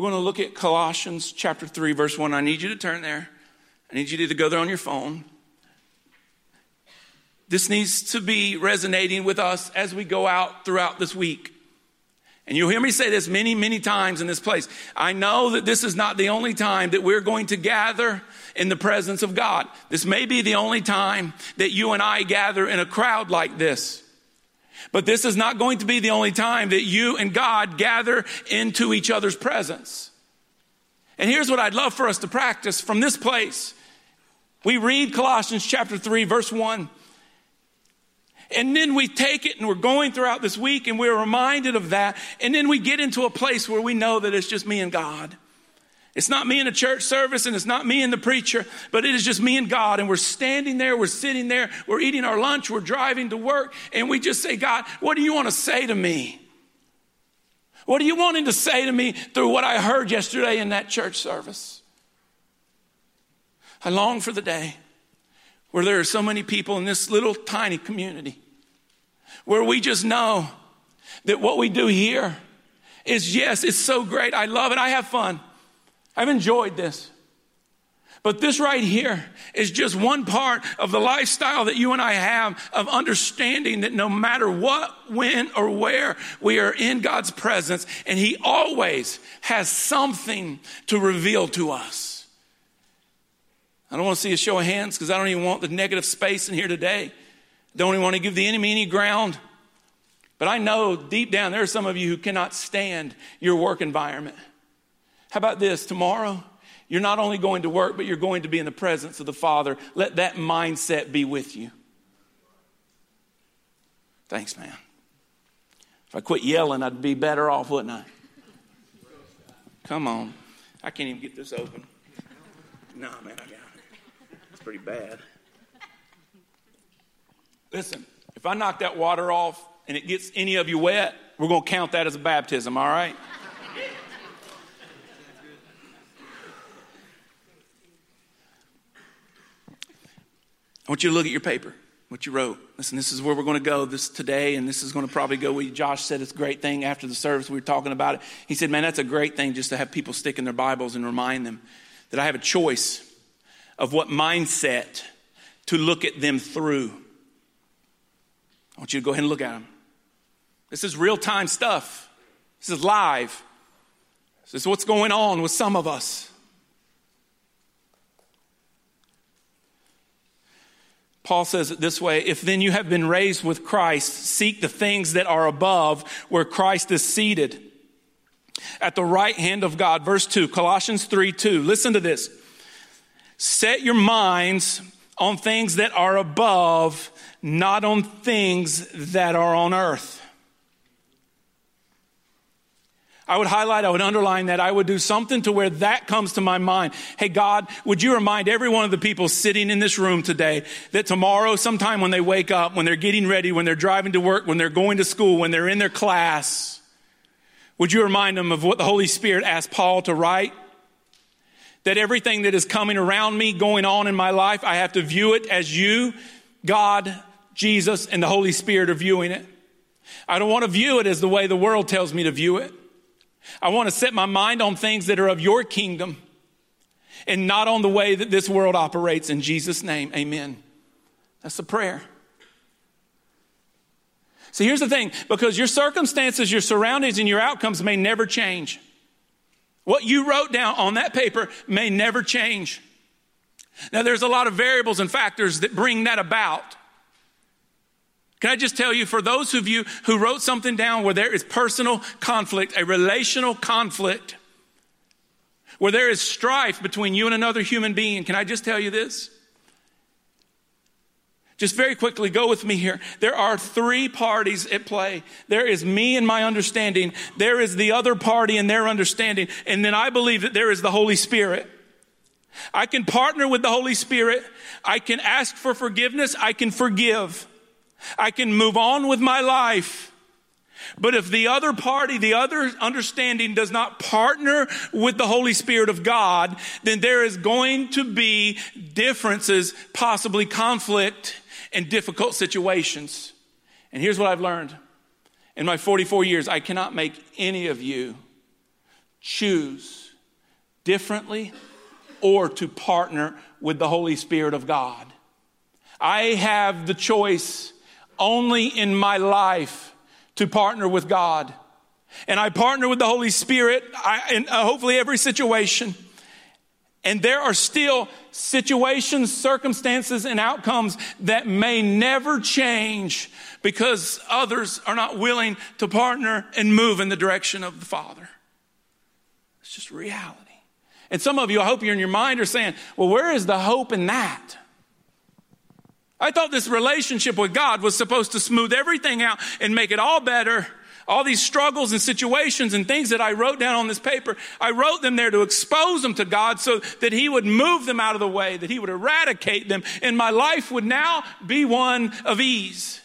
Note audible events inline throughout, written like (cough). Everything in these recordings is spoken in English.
We're going to look at Colossians chapter 3, verse 1. I need you to turn there. I need you to go there on your phone. This needs to be resonating with us as we go out throughout this week. And you'll hear me say this many, many times in this place. I know that this is not the only time that we're going to gather in the presence of God. This may be the only time that you and I gather in a crowd like this. But this is not going to be the only time that you and God gather into each other's presence. And here's what I'd love for us to practice from this place. We read Colossians chapter 3, verse 1. And then we take it and we're going throughout this week and we're reminded of that. And then we get into a place where we know that it's just me and God. It's not me in a church service and it's not me and the preacher, but it is just me and God. And we're standing there, we're sitting there, we're eating our lunch, we're driving to work, and we just say, God, what do you want to say to me? What are you wanting to say to me through what I heard yesterday in that church service? I long for the day where there are so many people in this little tiny community where we just know that what we do here is yes, it's so great. I love it. I have fun. I've enjoyed this. But this right here is just one part of the lifestyle that you and I have of understanding that no matter what, when, or where we are in God's presence, and He always has something to reveal to us. I don't want to see a show of hands because I don't even want the negative space in here today. Don't even want to give the enemy any ground. But I know deep down there are some of you who cannot stand your work environment. How about this? Tomorrow, you're not only going to work, but you're going to be in the presence of the Father. Let that mindset be with you. Thanks, man. If I quit yelling, I'd be better off, wouldn't I? Come on. I can't even get this open. No, man, I got it. It's pretty bad. Listen, if I knock that water off and it gets any of you wet, we're going to count that as a baptism, all right? I want you to look at your paper, what you wrote. Listen, this is where we're going to go this today, and this is going to probably go where Josh said it's a great thing after the service. We were talking about it. He said, Man, that's a great thing just to have people stick in their Bibles and remind them that I have a choice of what mindset to look at them through. I want you to go ahead and look at them. This is real time stuff. This is live. This is what's going on with some of us. Paul says it this way If then you have been raised with Christ, seek the things that are above where Christ is seated at the right hand of God. Verse 2, Colossians 3 2. Listen to this. Set your minds on things that are above, not on things that are on earth. I would highlight, I would underline that. I would do something to where that comes to my mind. Hey, God, would you remind every one of the people sitting in this room today that tomorrow, sometime when they wake up, when they're getting ready, when they're driving to work, when they're going to school, when they're in their class, would you remind them of what the Holy Spirit asked Paul to write? That everything that is coming around me, going on in my life, I have to view it as you, God, Jesus, and the Holy Spirit are viewing it. I don't want to view it as the way the world tells me to view it. I want to set my mind on things that are of your kingdom and not on the way that this world operates. In Jesus' name, amen. That's a prayer. See, here's the thing because your circumstances, your surroundings, and your outcomes may never change. What you wrote down on that paper may never change. Now, there's a lot of variables and factors that bring that about. Can I just tell you, for those of you who wrote something down where there is personal conflict, a relational conflict, where there is strife between you and another human being, can I just tell you this? Just very quickly, go with me here. There are three parties at play. There is me and my understanding. There is the other party and their understanding. And then I believe that there is the Holy Spirit. I can partner with the Holy Spirit. I can ask for forgiveness. I can forgive. I can move on with my life. But if the other party, the other understanding does not partner with the Holy Spirit of God, then there is going to be differences, possibly conflict and difficult situations. And here's what I've learned. In my 44 years, I cannot make any of you choose differently or to partner with the Holy Spirit of God. I have the choice only in my life to partner with God. And I partner with the Holy Spirit I, in uh, hopefully every situation. And there are still situations, circumstances, and outcomes that may never change because others are not willing to partner and move in the direction of the Father. It's just reality. And some of you, I hope you're in your mind, are saying, well, where is the hope in that? I thought this relationship with God was supposed to smooth everything out and make it all better all these struggles and situations and things that I wrote down on this paper, I wrote them there to expose them to God so that He would move them out of the way, that He would eradicate them, and my life would now be one of ease.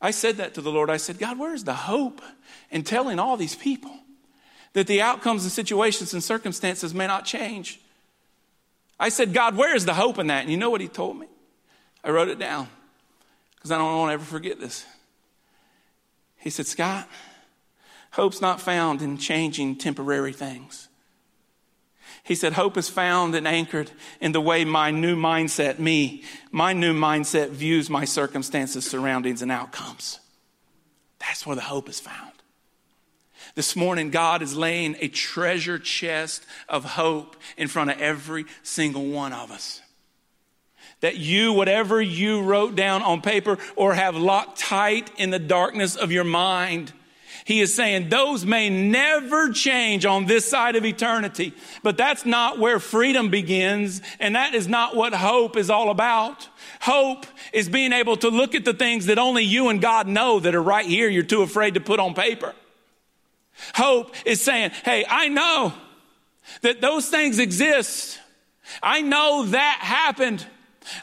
I said that to the Lord. I said, God, where's the hope in telling all these people that the outcomes and situations and circumstances may not change? I said, God, where is the hope in that? And you know what he told me? I wrote it down because I don't want to ever forget this. He said, Scott, hope's not found in changing temporary things. He said, Hope is found and anchored in the way my new mindset, me, my new mindset views my circumstances, surroundings, and outcomes. That's where the hope is found. This morning, God is laying a treasure chest of hope in front of every single one of us that you, whatever you wrote down on paper or have locked tight in the darkness of your mind, he is saying those may never change on this side of eternity. But that's not where freedom begins, and that is not what hope is all about. Hope is being able to look at the things that only you and God know that are right here, you're too afraid to put on paper. Hope is saying, hey, I know that those things exist. I know that happened.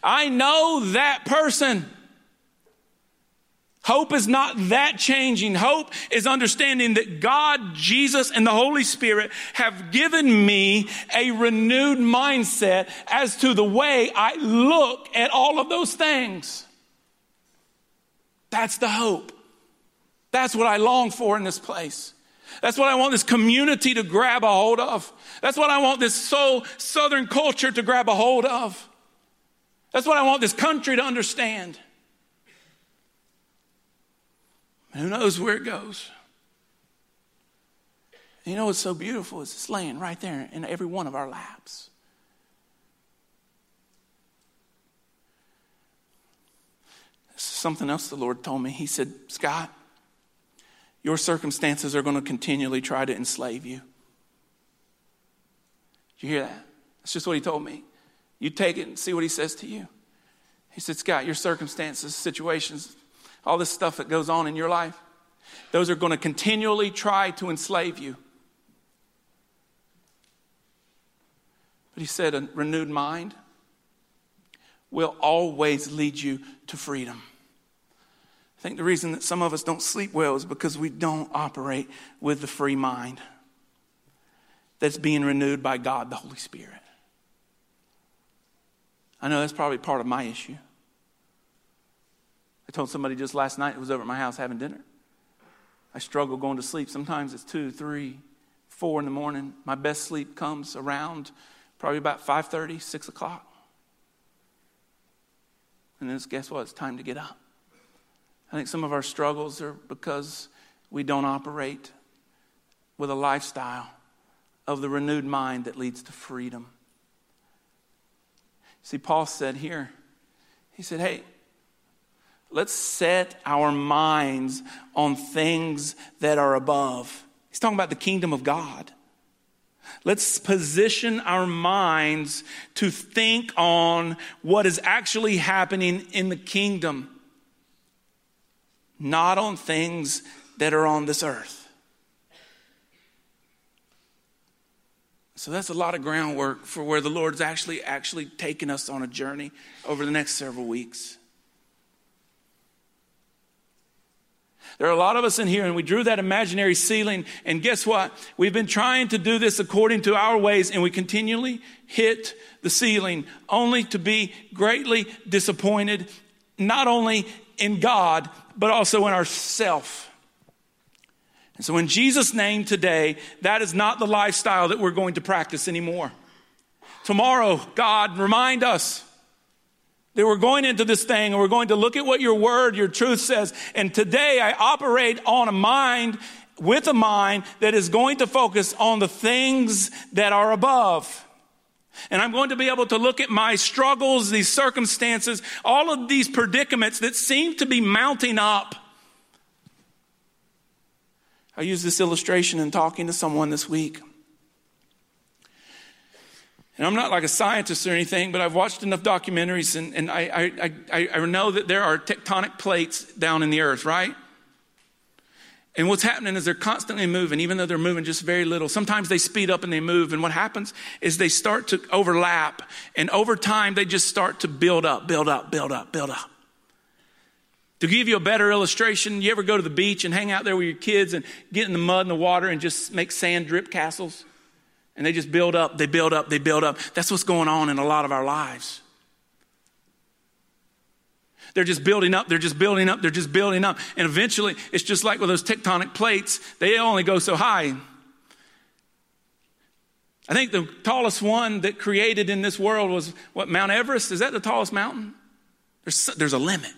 I know that person. Hope is not that changing. Hope is understanding that God, Jesus, and the Holy Spirit have given me a renewed mindset as to the way I look at all of those things. That's the hope. That's what I long for in this place. That's what I want this community to grab a hold of. That's what I want this soul southern culture to grab a hold of. That's what I want this country to understand. Who knows where it goes? You know what's so beautiful is it's laying right there in every one of our laps. Something else the Lord told me. He said, Scott, your circumstances are going to continually try to enslave you. Did you hear that? That's just what he told me. You take it and see what he says to you. He said, Scott, your circumstances, situations, all this stuff that goes on in your life, those are going to continually try to enslave you. But he said, a renewed mind will always lead you to freedom. I think the reason that some of us don't sleep well is because we don't operate with the free mind that's being renewed by God, the Holy Spirit. I know that's probably part of my issue. I told somebody just last night, who was over at my house having dinner. I struggle going to sleep. Sometimes it's two, three, four in the morning. My best sleep comes around probably about 5.30, 6 o'clock. And then guess what? It's time to get up. I think some of our struggles are because we don't operate with a lifestyle of the renewed mind that leads to freedom. See, Paul said here, he said, hey, let's set our minds on things that are above. He's talking about the kingdom of God. Let's position our minds to think on what is actually happening in the kingdom, not on things that are on this earth. So that's a lot of groundwork for where the Lord's actually actually taking us on a journey over the next several weeks. There are a lot of us in here, and we drew that imaginary ceiling. And guess what? We've been trying to do this according to our ways, and we continually hit the ceiling, only to be greatly disappointed, not only in God, but also in ourself. And so, in Jesus' name today, that is not the lifestyle that we're going to practice anymore. Tomorrow, God, remind us that we're going into this thing and we're going to look at what your word, your truth says. And today, I operate on a mind, with a mind that is going to focus on the things that are above. And I'm going to be able to look at my struggles, these circumstances, all of these predicaments that seem to be mounting up I used this illustration in talking to someone this week. And I'm not like a scientist or anything, but I've watched enough documentaries and, and I, I, I, I know that there are tectonic plates down in the earth, right? And what's happening is they're constantly moving, even though they're moving just very little. Sometimes they speed up and they move. And what happens is they start to overlap. And over time, they just start to build up, build up, build up, build up. To give you a better illustration, you ever go to the beach and hang out there with your kids and get in the mud and the water and just make sand drip castles? And they just build up, they build up, they build up. That's what's going on in a lot of our lives. They're just building up, they're just building up, they're just building up. And eventually, it's just like with those tectonic plates, they only go so high. I think the tallest one that created in this world was what, Mount Everest? Is that the tallest mountain? There's, there's a limit.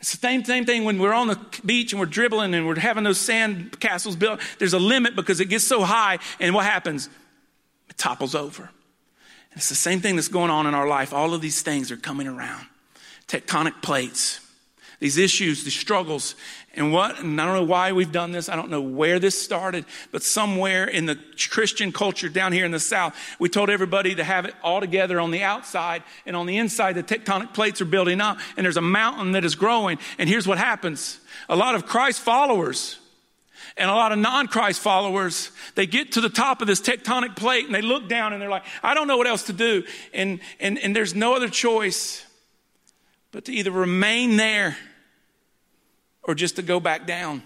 It's the same, same thing when we're on the beach and we're dribbling and we're having those sand castles built. There's a limit because it gets so high, and what happens? It topples over. It's the same thing that's going on in our life. All of these things are coming around tectonic plates these issues, these struggles. And what, and I don't know why we've done this. I don't know where this started, but somewhere in the Christian culture down here in the South, we told everybody to have it all together on the outside and on the inside, the tectonic plates are building up and there's a mountain that is growing. And here's what happens. A lot of Christ followers and a lot of non-Christ followers, they get to the top of this tectonic plate and they look down and they're like, I don't know what else to do. And, and, and there's no other choice but to either remain there or just to go back down.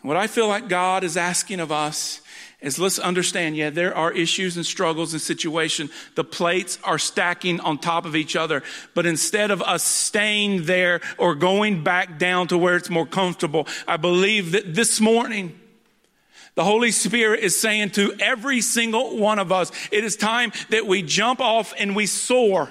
what I feel like God is asking of us is let's understand, yeah, there are issues and struggles and situations. The plates are stacking on top of each other. But instead of us staying there or going back down to where it's more comfortable, I believe that this morning, the Holy Spirit is saying to every single one of us, it is time that we jump off and we soar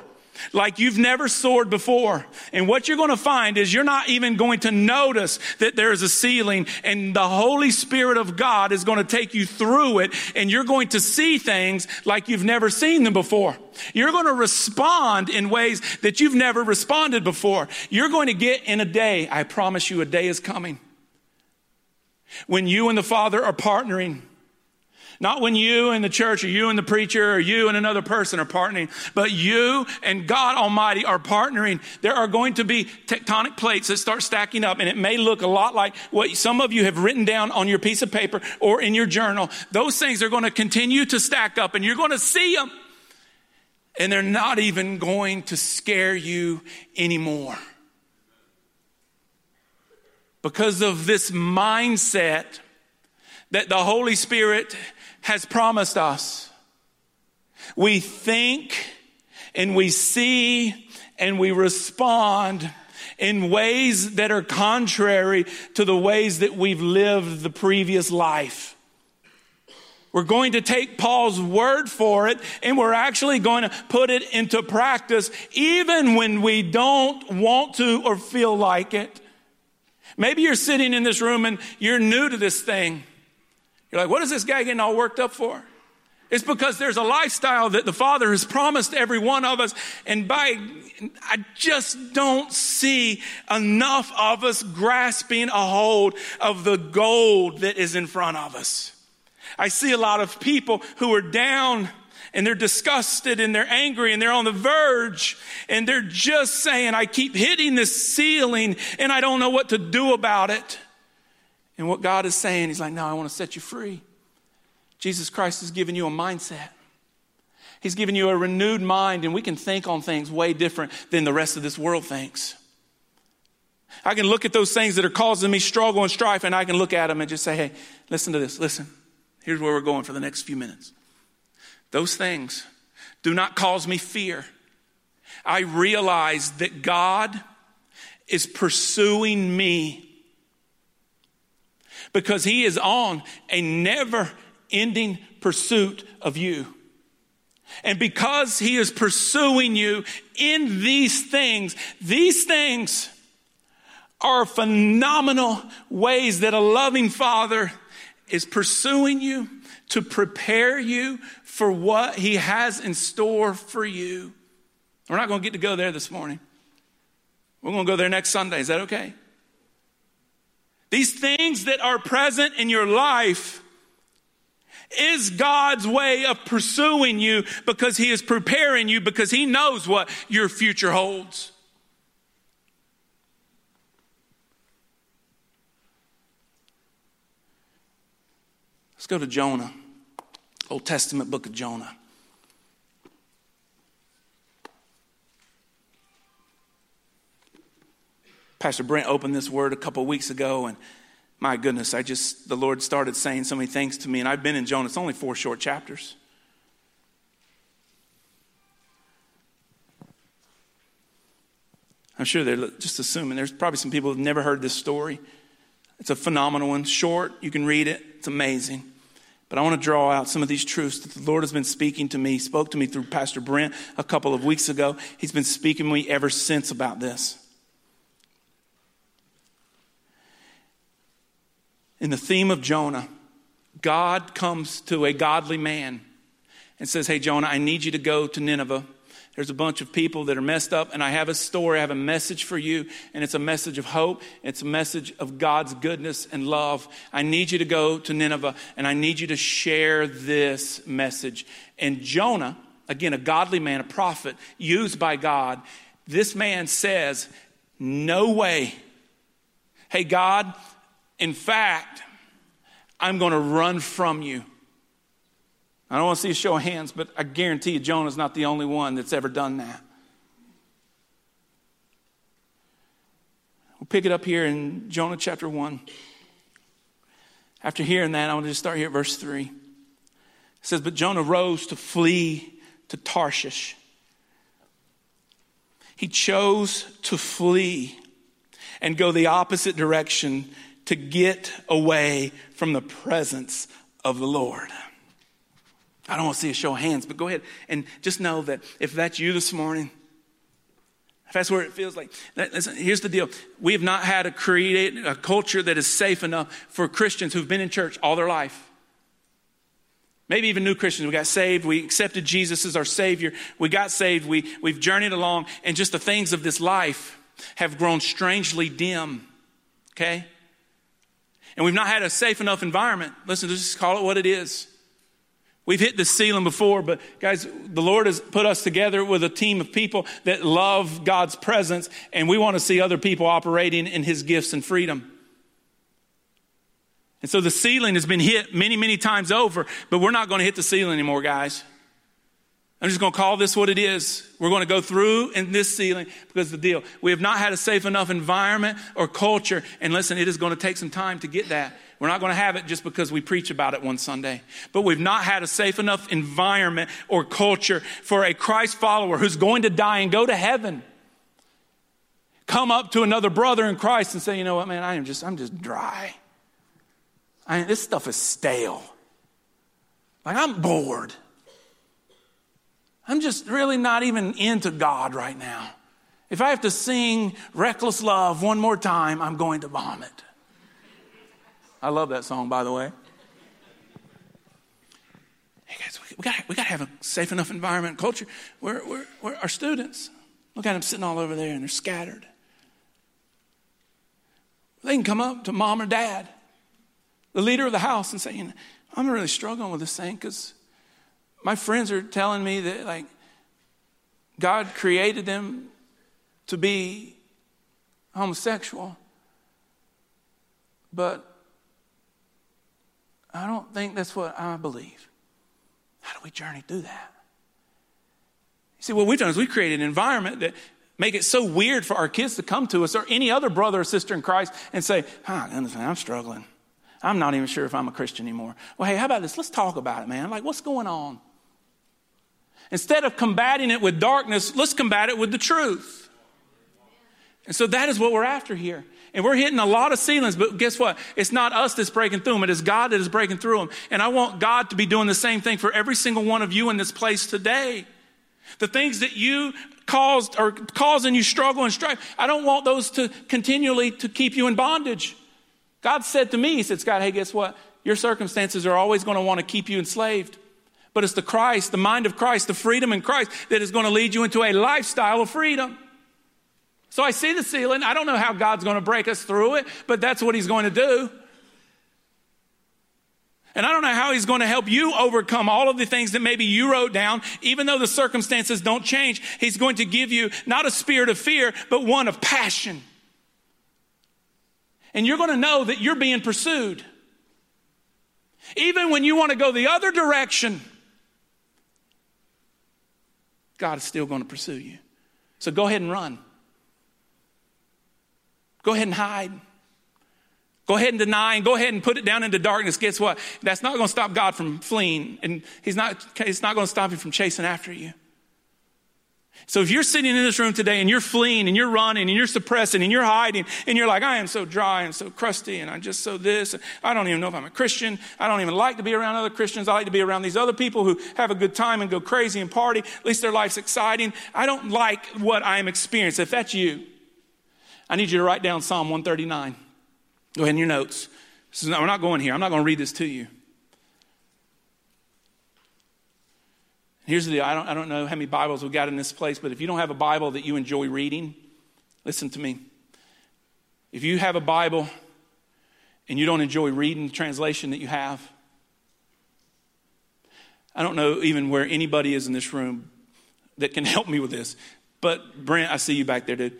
like you've never soared before. And what you're going to find is you're not even going to notice that there's a ceiling and the Holy Spirit of God is going to take you through it and you're going to see things like you've never seen them before. You're going to respond in ways that you've never responded before. You're going to get in a day, I promise you a day is coming, when you and the Father are partnering not when you and the church or you and the preacher or you and another person are partnering, but you and God Almighty are partnering. There are going to be tectonic plates that start stacking up, and it may look a lot like what some of you have written down on your piece of paper or in your journal. Those things are going to continue to stack up, and you're going to see them. And they're not even going to scare you anymore. Because of this mindset that the Holy Spirit has promised us. We think and we see and we respond in ways that are contrary to the ways that we've lived the previous life. We're going to take Paul's word for it and we're actually going to put it into practice even when we don't want to or feel like it. Maybe you're sitting in this room and you're new to this thing. You're like, what is this guy getting all worked up for? It's because there's a lifestyle that the Father has promised every one of us. And by, I just don't see enough of us grasping a hold of the gold that is in front of us. I see a lot of people who are down and they're disgusted and they're angry and they're on the verge and they're just saying, I keep hitting this ceiling and I don't know what to do about it. And what God is saying, He's like, No, I want to set you free. Jesus Christ has given you a mindset. He's given you a renewed mind, and we can think on things way different than the rest of this world thinks. I can look at those things that are causing me struggle and strife, and I can look at them and just say, Hey, listen to this. Listen, here's where we're going for the next few minutes. Those things do not cause me fear. I realize that God is pursuing me because he is on a never ending pursuit of you. And because he is pursuing you in these things, these things are phenomenal ways that a loving father is pursuing you to prepare you for what he has in store for you. We're not going to get to go there this morning. We're going to go there next Sunday. Is that okay? These things that are present in your life is God's way of pursuing you because He is preparing you because He knows what your future holds. Let's go to Jonah, Old Testament book of Jonah. Pastor Brent opened this word a couple weeks ago, and my goodness, I just, the Lord started saying so many things to me, and I've been in Jonah. It's only four short chapters. I'm sure they're just assuming. There's probably some people who've never heard this story. It's a phenomenal one, short. You can read it, it's amazing. But I want to draw out some of these truths that the Lord has been speaking to me. He spoke to me through Pastor Brent a couple of weeks ago. He's been speaking to me ever since about this. In the theme of Jonah, God comes to a godly man and says, Hey, Jonah, I need you to go to Nineveh. There's a bunch of people that are messed up, and I have a story, I have a message for you, and it's a message of hope. It's a message of God's goodness and love. I need you to go to Nineveh, and I need you to share this message. And Jonah, again, a godly man, a prophet, used by God, this man says, No way. Hey, God, in fact, I'm going to run from you. I don't want to see a show of hands, but I guarantee you Jonah's not the only one that's ever done that. We'll pick it up here in Jonah chapter 1. After hearing that, I want to just start here at verse 3. It says, But Jonah rose to flee to Tarshish. He chose to flee and go the opposite direction to get away from the presence of the Lord. I don't want to see a show of hands, but go ahead and just know that if that's you this morning, if that's where it feels like, listen, here's the deal. We have not had a create a culture that is safe enough for Christians who've been in church all their life. Maybe even new Christians. We got saved. We accepted Jesus as our Savior. We got saved. We, we've journeyed along, and just the things of this life have grown strangely dim. Okay? And we've not had a safe enough environment. Listen, just call it what it is. We've hit the ceiling before, but guys, the Lord has put us together with a team of people that love God's presence, and we want to see other people operating in His gifts and freedom. And so the ceiling has been hit many, many times over, but we're not going to hit the ceiling anymore, guys. I'm just going to call this what it is. We're going to go through in this ceiling because the deal. We have not had a safe enough environment or culture. And listen, it is going to take some time to get that. We're not going to have it just because we preach about it one Sunday. But we've not had a safe enough environment or culture for a Christ follower who's going to die and go to heaven. Come up to another brother in Christ and say, you know what, man, I am just, I'm just dry. I this stuff is stale. Like I'm bored. I'm just really not even into God right now. If I have to sing Reckless Love one more time, I'm going to vomit. I love that song, by the way. Hey guys, we, got we got to have a safe enough environment and culture where, where, where our students, look at them sitting all over there and they're scattered. They can come up to mom or dad, the leader of the house, and say, you know, I'm really struggling with this thing because my friends are telling me that, like, God created them to be homosexual. But I don't think that's what I believe. How do we journey through that? You see, what we've done is we created an environment that make it so weird for our kids to come to us or any other brother or sister in Christ and say, oh, I'm struggling. I'm not even sure if I'm a Christian anymore. Well, hey, how about this? Let's talk about it, man. Like, what's going on? Instead of combating it with darkness, let's combat it with the truth. And so that is what we're after here. And we're hitting a lot of ceilings, but guess what? It's not us that's breaking through them. It is God that is breaking through them. And I want God to be doing the same thing for every single one of you in this place today. The things that you caused or causing you struggle and strife, I don't want those to continually to keep you in bondage. God said to me, He said, Scott, hey, guess what? Your circumstances are always going to want to keep you enslaved. But it's the Christ, the mind of Christ, the freedom in Christ that is going to lead you into a lifestyle of freedom. So I see the ceiling. I don't know how God's going to break us through it, but that's what He's going to do. And I don't know how He's going to help you overcome all of the things that maybe you wrote down, even though the circumstances don't change. He's going to give you not a spirit of fear, but one of passion. And you're going to know that you're being pursued. Even when you want to go the other direction, God is still going to pursue you. So go ahead and run. Go ahead and hide. Go ahead and deny and go ahead and put it down into darkness. Guess what? That's not going to stop God from fleeing, and He's not, it's not going to stop Him from chasing after you. So if you're sitting in this room today and you're fleeing and you're running and you're suppressing and you're hiding and you're like, I am so dry and so crusty and I'm just so this, I don't even know if I'm a Christian. I don't even like to be around other Christians. I like to be around these other people who have a good time and go crazy and party. At least their life's exciting. I don't like what I am experiencing. If that's you, I need you to write down Psalm 139. Go ahead in your notes. Not, we're not going here. I'm not going to read this to you. Here's the deal I don't, I don't know how many Bibles we've got in this place, but if you don't have a Bible that you enjoy reading, listen to me. If you have a Bible and you don't enjoy reading the translation that you have, I don't know even where anybody is in this room that can (laughs) help me with this. But Brent, I see you back there, dude.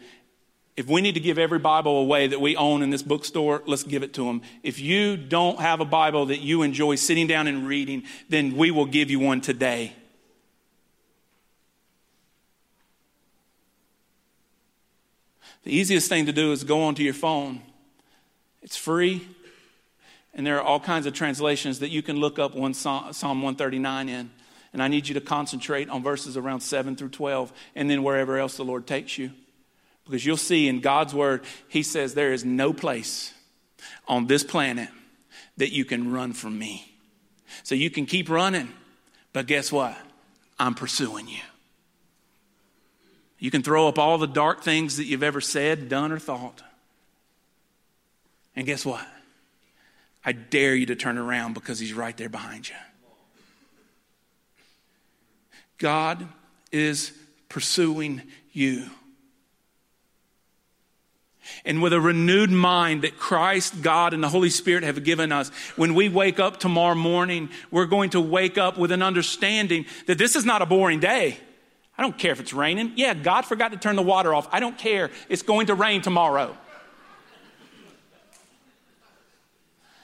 If we need to give every Bible away that we own in this bookstore, let's give it to them. If you don't have a Bible that you enjoy sitting down and reading, then we will give you one today. The easiest thing to do is go onto your phone. It's free, and there are all kinds of translations that you can look up one Psalm 139 in. And I need you to concentrate on verses around 7 through 12, and then wherever else the Lord takes you. Because you'll see in God's word, He says, There is no place on this planet that you can run from me. So you can keep running, but guess what? I'm pursuing you. You can throw up all the dark things that you've ever said, done, or thought. And guess what? I dare you to turn around because He's right there behind you. God is pursuing you and with a renewed mind that Christ, God, and the Holy Spirit have given us, when we wake up tomorrow morning, we're going to wake up with an understanding that this is not a boring day. I don't care if it's raining. Yeah, God forgot to turn the water off. I don't care. It's going to rain tomorrow.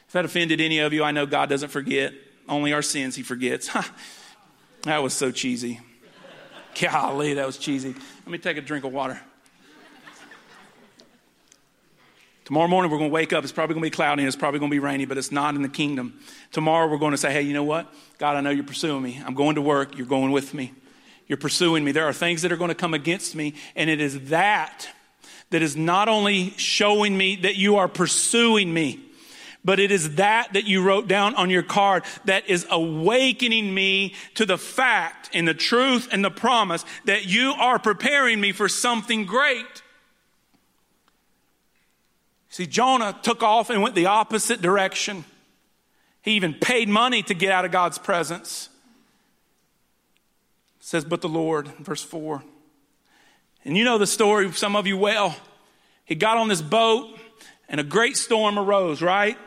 If that offended any of you, I know God doesn't forget. Only our sins He forgets. (laughs) that was so cheesy. Golly, that was cheesy. Let me take a drink of water. Tomorrow morning, we're going to wake up. It's probably going to be cloudy and it's probably going to be rainy, but it's not in the kingdom. Tomorrow, we're going to say, hey, you know what? God, I know you're pursuing me. I'm going to work. You're going with me. You're pursuing me. There are things that are going to come against me. And it is that that is not only showing me that you are pursuing me, but it is that that you wrote down on your card that is awakening me to the fact and the truth and the promise that you are preparing me for something great. See, Jonah took off and went the opposite direction. He even paid money to get out of God's presence. It says, but the Lord, verse 4. And you know the story, some of you well. He got on this boat and a great storm arose, right?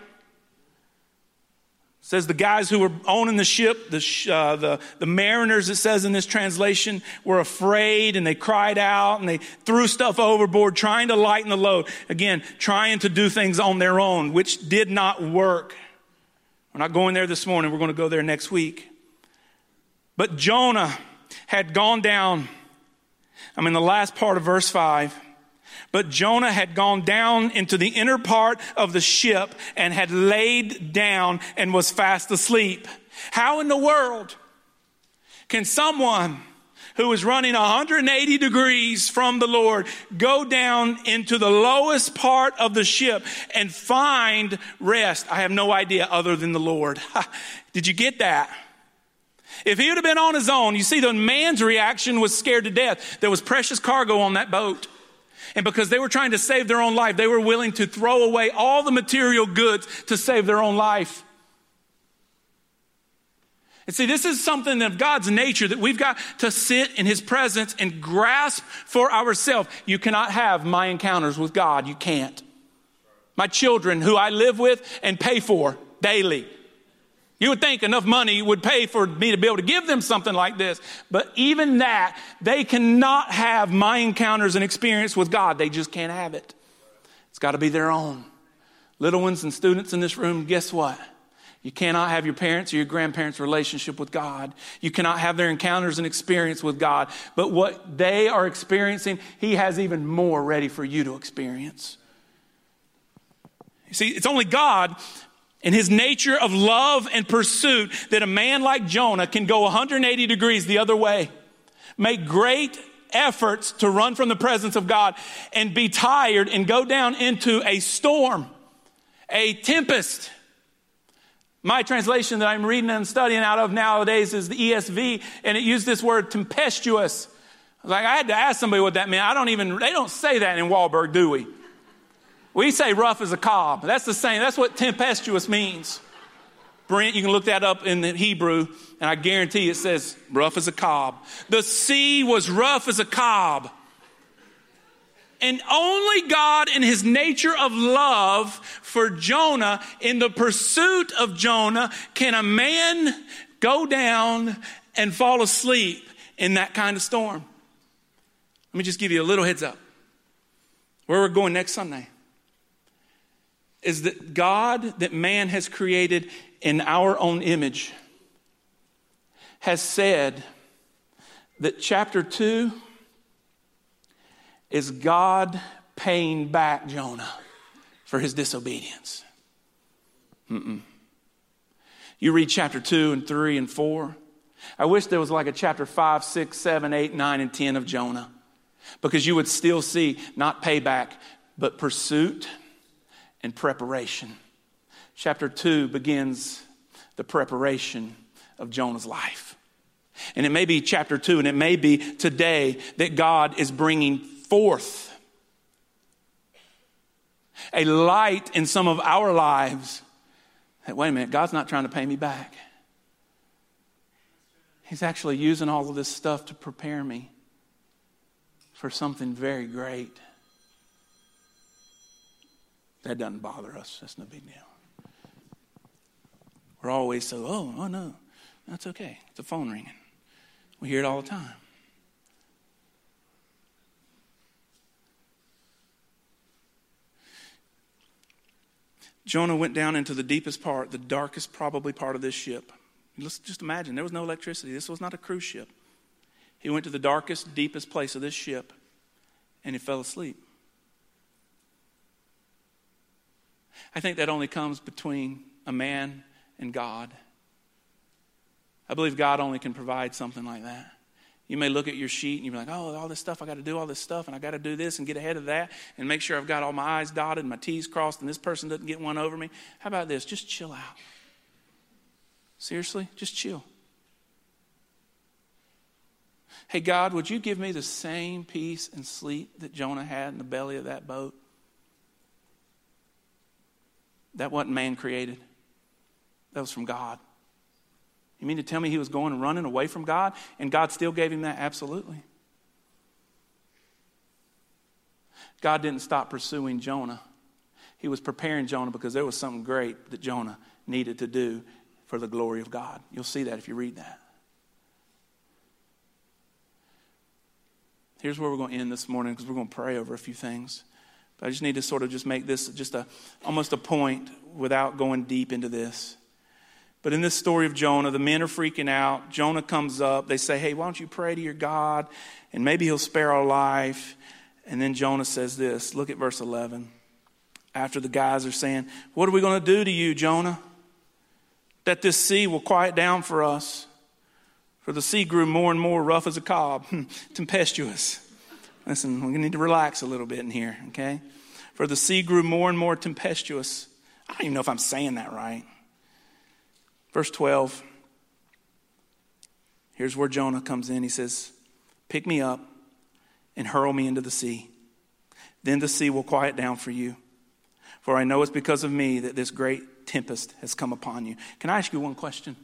says the guys who were owning the ship, the, uh, the, the mariners, it says in this translation, were afraid and they cried out and they threw stuff overboard, trying to lighten the load. Again, trying to do things on their own, which did not work. We're not going there this morning. We're going to go there next week. But Jonah had gone down. I'm in the last part of verse 5. But Jonah had gone down into the inner part of the ship and had laid down and was fast asleep. How in the world can someone who is running 180 degrees from the Lord go down into the lowest part of the ship and find rest? I have no idea other than the Lord. (laughs) Did you get that? If he would have been on his own, you see, the man's reaction was scared to death. There was precious cargo on that boat. And because they were trying to save their own life, they were willing to throw away all the material goods to save their own life. And see, this is something of God's nature that we've got to sit in His presence and grasp for ourselves. You cannot have my encounters with God. You can't. My children, who I live with and pay for daily. You would think enough money would pay for me to be able to give them something like this. But even that, they cannot have my encounters and experience with God. They just can't have it. It's got to be their own. Little ones and students in this room, guess what? You cannot have your parents or your grandparents' relationship with God. You cannot have their encounters and experience with God. But what they are experiencing, He has even more ready for you to experience. You see, it's only God in His nature of love and pursuit that a man like Jonah can go 180 degrees the other way, make great efforts to run from the presence of God, and be tired and go down into a storm, a tempest my translation that I'm reading and studying out of nowadays is the ESV, and it used this word tempestuous. Like I had to ask somebody what that meant. I don't even, they don't say that in Walberg, do we? We say rough as a cob. That's the same. That's what tempestuous means. Brent, you can look that up in the Hebrew, and I guarantee it says rough as a cob. The sea was rough as a cob. And only God, in his nature of love for Jonah, in the pursuit of Jonah, can a man go down and fall asleep in that kind of storm. Let me just give you a little heads up. Where we're going next Sunday is that God, that man has created in our own image, has said that chapter 2 is God paying back Jonah for his disobedience. Mm-mm. You read chapter 2 and 3 and 4. I wish there was like a chapter 5, 6, 7, 8, 9, and 10 of Jonah because you would still see not payback, but pursuit and preparation. Chapter 2 begins the preparation of Jonah's life. And it may be chapter 2, and it may be today that God is bringing forth a light in some of our lives that, wait a minute, God's not trying to pay me back. He's actually using all of this stuff to prepare me for something very great. That doesn't bother us. That's no big deal. We're always so, oh, oh no, that's okay. It's a phone ringing. We hear it all the time. Jonah went down into the deepest part, the darkest, probably part of this ship. Let's just imagine there was no electricity. This was not a cruise ship. He went to the darkest, deepest place of this ship and he fell asleep. I think that only comes between a man and God. I believe God only can provide something like that. You may look at your sheet and you're like, oh, all this stuff, I got to do all this stuff, and I got to do this and get ahead of that and make sure I've got all my I's dotted and my T's crossed and this person doesn't get one over me. How about this? Just chill out. Seriously, just chill. Hey, God, would you give me the same peace and sleep that Jonah had in the belly of that boat? That wasn't man created, that was from God. You mean to tell me he was going and running away from God and God still gave him that? Absolutely. God didn't stop pursuing Jonah. He was preparing Jonah because there was something great that Jonah needed to do for the glory of God. You'll see that if you read that. Here's where we're going to end this morning because we're going to pray over a few things. But I just need to sort of just make this just a almost a point without going deep into this. But in this story of Jonah, the men are freaking out. Jonah comes up. They say, Hey, why don't you pray to your God and maybe he'll spare our life? And then Jonah says this look at verse 11. After the guys are saying, What are we going to do to you, Jonah? That this sea will quiet down for us. For the sea grew more and more rough as a cob, (laughs) tempestuous. Listen, we need to relax a little bit in here, okay? For the sea grew more and more tempestuous. I don't even know if I'm saying that right. Verse 12. Here's where Jonah comes in. He says, Pick me up and hurl me into the sea. Then the sea will quiet down for you. For I know it's because of me that this great tempest has come upon you. Can I ask you one question?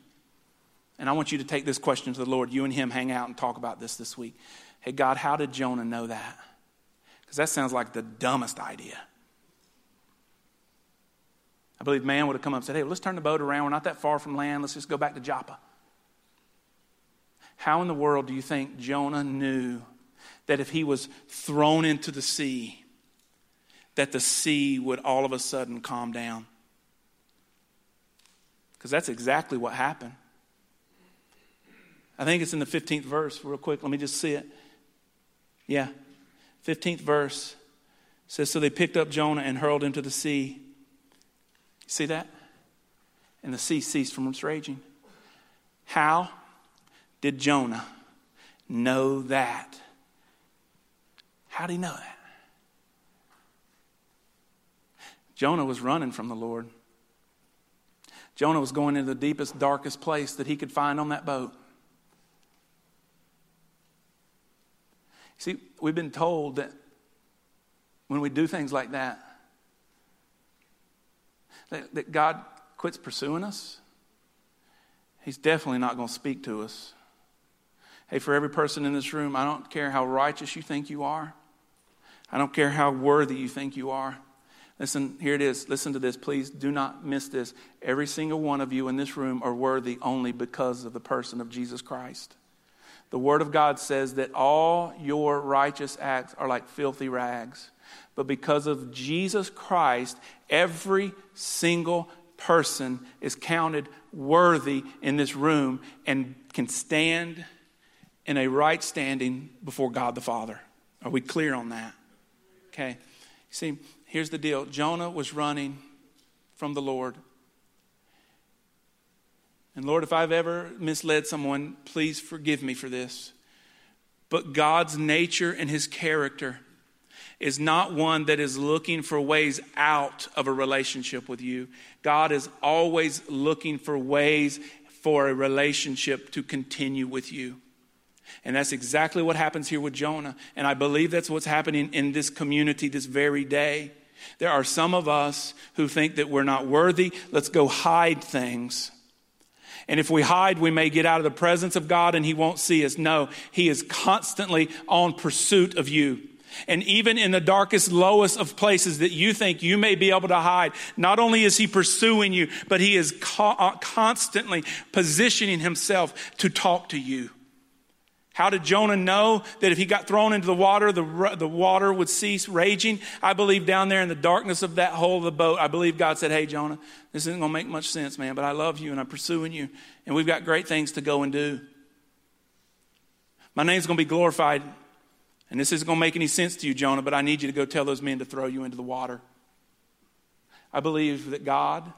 And I want you to take this question to the Lord. You and him hang out and talk about this this week. Hey, God, how did Jonah know that? Because that sounds like the dumbest idea. I believe man would have come up and said, Hey, let's turn the boat around. We're not that far from land. Let's just go back to Joppa. How in the world do you think Jonah knew that if he was thrown into the sea, that the sea would all of a sudden calm down? Because that's exactly what happened. I think it's in the 15th verse, real quick. Let me just see it. Yeah. 15th verse says, So they picked up Jonah and hurled him to the sea. See that? And the sea ceased from its raging. How did Jonah know that? How did he know that? Jonah was running from the Lord. Jonah was going into the deepest, darkest place that he could find on that boat. See, we've been told that when we do things like that, that, that God quits pursuing us. He's definitely not going to speak to us. Hey, for every person in this room, I don't care how righteous you think you are. I don't care how worthy you think you are. Listen, here it is. Listen to this. Please do not miss this. Every single one of you in this room are worthy only because of the person of Jesus Christ. The Word of God says that all your righteous acts are like filthy rags. But because of Jesus Christ, every single person is counted worthy in this room and can stand in a right standing before God the Father. Are we clear on that? Okay. See, here's the deal Jonah was running from the Lord. And Lord, if I've ever misled someone, please forgive me for this. But God's nature and his character is not one that is looking for ways out of a relationship with you. God is always looking for ways for a relationship to continue with you. And that's exactly what happens here with Jonah. And I believe that's what's happening in this community this very day. There are some of us who think that we're not worthy. Let's go hide things. And if we hide, we may get out of the presence of God and He won't see us. No, He is constantly on pursuit of you. And even in the darkest, lowest of places that you think you may be able to hide, not only is He pursuing you, but He is co- uh, constantly positioning Himself to talk to you. How did Jonah know that if he got thrown into the water, the, the water would cease raging? I believe down there in the darkness of that hole of the boat, I believe God said, Hey, Jonah, this isn't going to make much sense, man, but I love you and I'm pursuing you, and we've got great things to go and do. My name's going to be glorified, and this isn't going to make any sense to you, Jonah, but I need you to go tell those men to throw you into the water. I believe that God,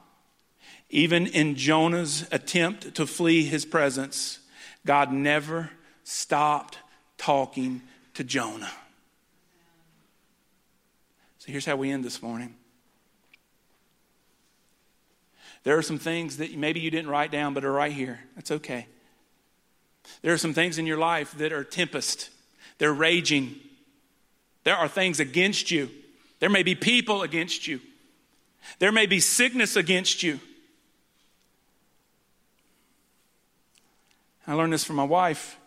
even in Jonah's attempt to flee his presence, God never stopped talking to Jonah. So here's how we end this morning. There are some things that maybe you didn't write down, but are right here. That's okay. There are some things in your life that are tempest, they're raging. There are things against you. There may be people against you. There may be sickness against you. I learned this from my wife.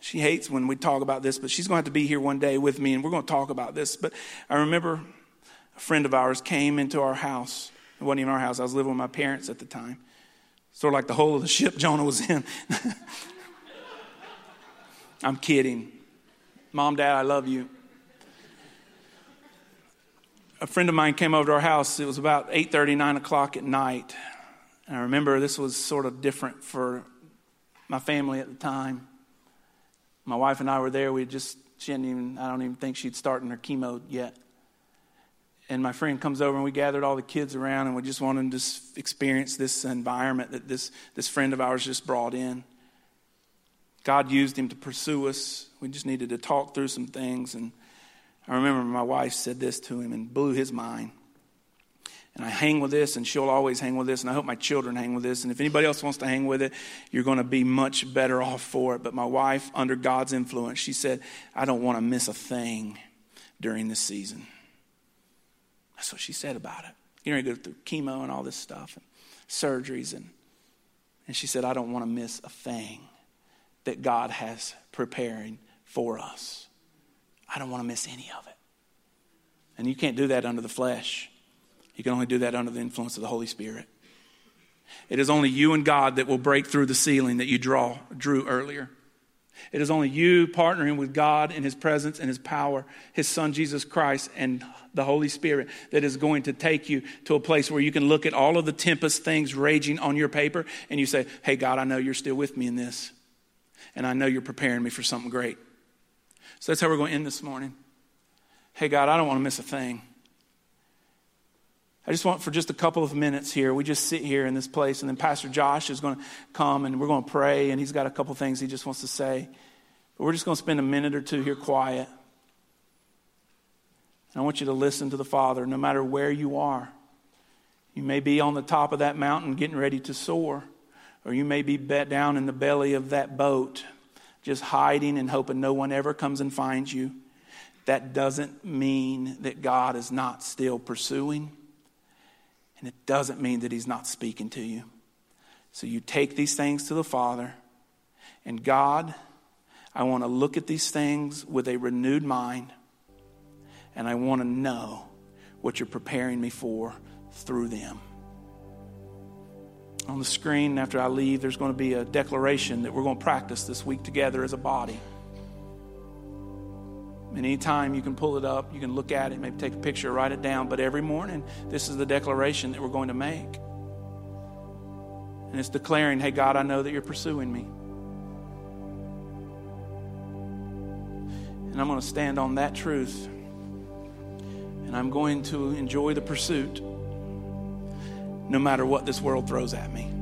She hates when we talk about this, but she's going to have to be here one day with me and we're going to talk about this. But I remember a friend of ours came into our house. It wasn't even our house, I was living with my parents at the time. Sort of like the whole of the ship Jonah was in. (laughs) I'm kidding. Mom, Dad, I love you. A friend of mine came over to our house. It was about 8:30, 9 o'clock at night. And I remember this was sort of different for my family at the time. My wife and I were there. We just, she hadn't even, I don't even think she'd started her chemo yet. and my friend comes over and we gathered all the kids around and we just wanted to experience this environment that this, this friend of ours just brought in. God used him to pursue us. We just needed to talk through some things. And I remember my wife said this to him and blew his mind. And I hang with this, and she'll always hang with this, and I hope my children hang with this. And if anybody else wants to hang with it, you're going to be much better off for it. But my wife, under God's influence, she said, I don't want to miss a thing during this season. That's what she said about it. You know, you go through chemo and all this stuff, and surgeries, and, and she said, I don't want to miss a thing that God has preparing for us. I don't want to miss any of it. And you can't do that under the flesh. You can only do that under the influence of the Holy Spirit. It is only you and God that will break through the ceiling that you draw, drew earlier. It is only you partnering with God in His presence and His power, His Son Jesus Christ, and the Holy Spirit that is going to take you to a place where you can look at all of the tempest things raging on your paper and you say, Hey, God, I know you're still with me in this. And I know you're preparing me for something great. So that's how we're going to end this morning. Hey, God, I don't want to miss a thing. I just want for just a couple of minutes here, we just sit here in this place, and then Pastor Josh is going to come and we're going to pray, and he's got a couple things he just wants to say. But we're just going to spend a minute or two here quiet. And I want you to listen to the Father no matter where you are. You may be on the top of that mountain getting ready to soar, or you may be down in the belly of that boat, just hiding and hoping no one ever comes and finds you. That doesn't mean that God is not still pursuing. And it doesn't mean that He's not speaking to you. So you take these things to the Father, and God, I want to look at these things with a renewed mind, and I want to know what you're preparing me for through them. On the screen, after I leave, there's going to be a declaration that we're going to practice this week together as a body. Anytime you can pull it up, you can look at it, maybe take a picture, write it down. But every morning, this is the declaration that we're going to make. And it's declaring, hey, God, I know that you're pursuing me. And I'm going to stand on that truth. And I'm going to enjoy the pursuit no matter what this world throws at me.